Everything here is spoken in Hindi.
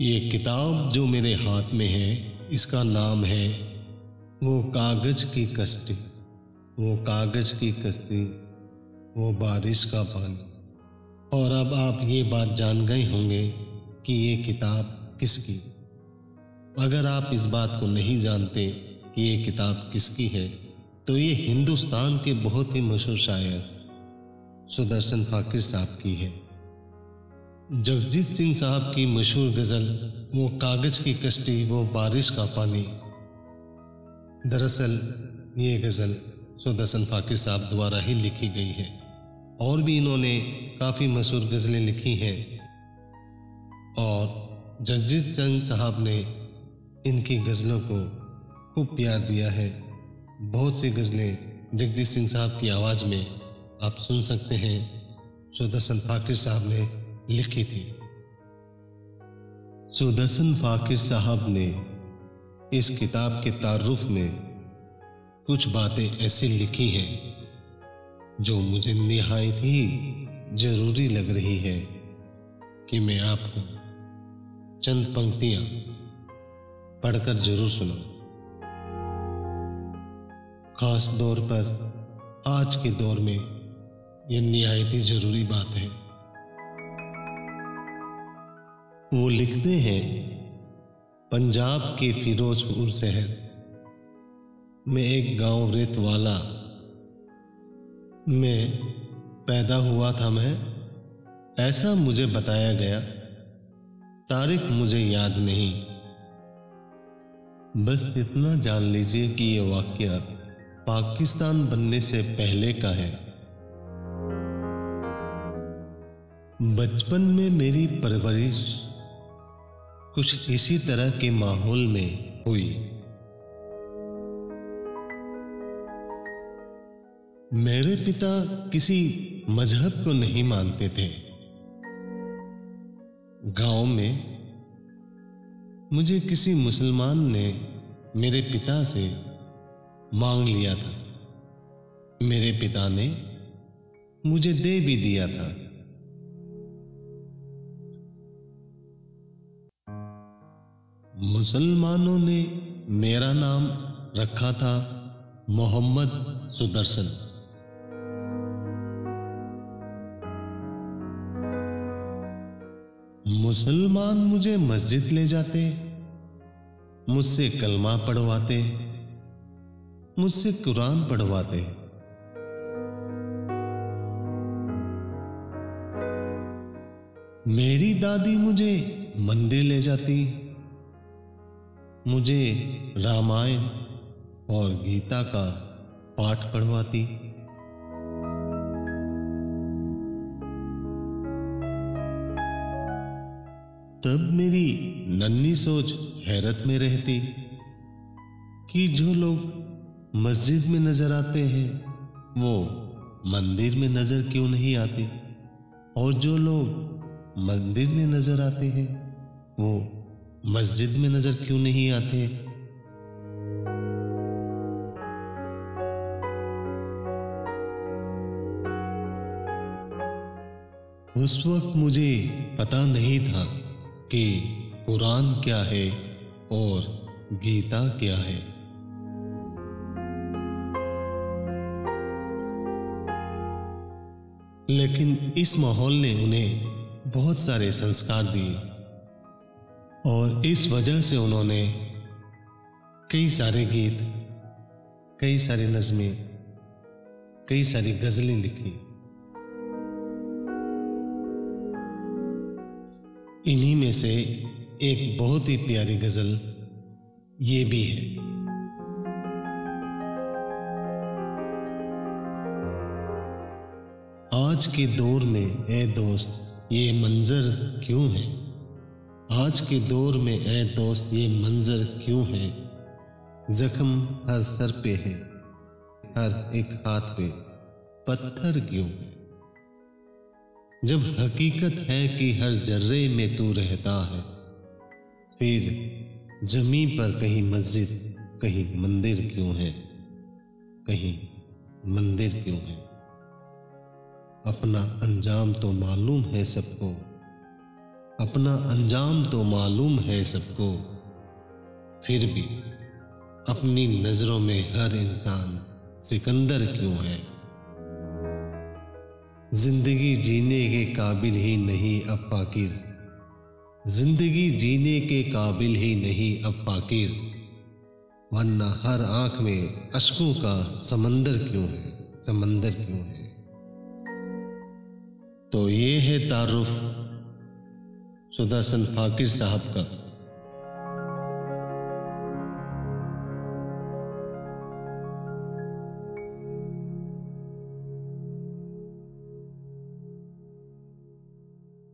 ये किताब जो मेरे हाथ में है, इसका नाम है वो कागज़ की कश्ती। वो कागज़ की कश्ती, वो बारिश का पानी। और अब आप ये बात जान गए होंगे कि ये किताब किसकी अगर आप इस बात को नहीं जानते कि ये किताब किसकी है तो ये हिंदुस्तान के बहुत ही मशहूर शायर सुदर्शन फाकिर साहब की है। जगजीत सिंह साहब की मशहूर गज़ल, वो कागज़ की कश्ती, वो बारिश का पानी। दरअसल, ये गज़ल सुदर्शन फाकिर साहब द्वारा ही लिखी गई है। और भी इन्होंने काफ़ी मशहूर गज़लें लिखी हैं। और जगजीत सिंह साहब ने इनकी गज़लों को खूब प्यार दिया है। बहुत सी गज़लें जगजीत सिंह साहब की आवाज़ में आप सुन सकते हैं। सुदर्शन फाकिर साहब ने लिखी थी। सुदर्शन फाकिर साहब ने इस किताब के तारुफ में कुछ बातें ऐसी लिखी हैं, जो मुझे निहायत ही ज़रूरी लग रही है कि मैं आपको चंद पंक्तियाँ पढ़कर ज़रूर सुना खास दौर पर आज के दौर में यह निहायत ही ज़रूरी बात है। वो लिखते हैं, पंजाब के फिरोजपुर शहर। में एक गाँव रेत वाला। में पैदा हुआ था मैं। ऐसा मुझे बताया गया। तारीख मुझे याद नहीं। बस इतना जान लीजिए कि यह वाक्य पाकिस्तान बनने से पहले का है। बचपन में मेरी परवरिश कुछ इसी तरह के माहौल में हुई। मेरे पिता किसी मज़हब को नहीं मानते थे। गाँव में मुझे किसी मुसलमान ने मेरे पिता से मांग लिया था। मेरे पिता ने मुझे दे भी दिया था। मुसलमानों ने मेरा नाम रखा था मोहम्मद सुदर्शन। मुसलमान मुझे मस्जिद ले जाते, मुझसे कलमा पढ़वाते, मुझसे कुरान पढ़वाते। मेरी दादी मुझे मंदिर ले जाती मुझे रामायण और गीता का पाठ पढ़वाती। तब मेरी नन्ही सोच हैरत में रहती कि जो लोग मस्जिद में नज़र आते हैं, वो मंदिर में नज़र क्यों नहीं आते? और जो लोग मंदिर में नज़र आते हैं, वो मस्जिद में नज़र क्यों नहीं आते? उस वक्त मुझे पता नहीं था कि कुरान क्या है और गीता क्या है। लेकिन इस माहौल ने उन्हें बहुत सारे संस्कार दिए। और इस वजह से उन्होंने कई सारे गीत, कई सारे नज़में, कई सारी गज़लें लिखी। इन्हीं में से एक बहुत ही प्यारी गज़ल ये भी है। आज के दौर में, ए दोस्त, ये मंजर क्यों है? आज के दौर में ए दोस्त, ये मंजर क्यों है? जख्म हर सर पे है, हर एक हाथ पे। पत्थर क्यों? है जब हकीकत है कि हर जर्रे में तू रहता है, फिर जमी पर कहीं मस्जिद, कहीं मंदिर क्यों है? कहीं मंदिर क्यों है? अपना अंजाम तो मालूम है सबको। अपना अंजाम तो मालूम है सबको, फिर भी अपनी नज़रों में हर इंसान सिकंदर क्यों है? ज़िंदगी जीने के काबिल ही नहीं अब फाकिर ज़िंदगी जीने के काबिल ही नहीं अब फाकिर वरना हर आँख में अशकों का समंदर क्यों है? समंदर क्यों है? तो ये है तारुफ सुदर्शन फाकिर साहब का।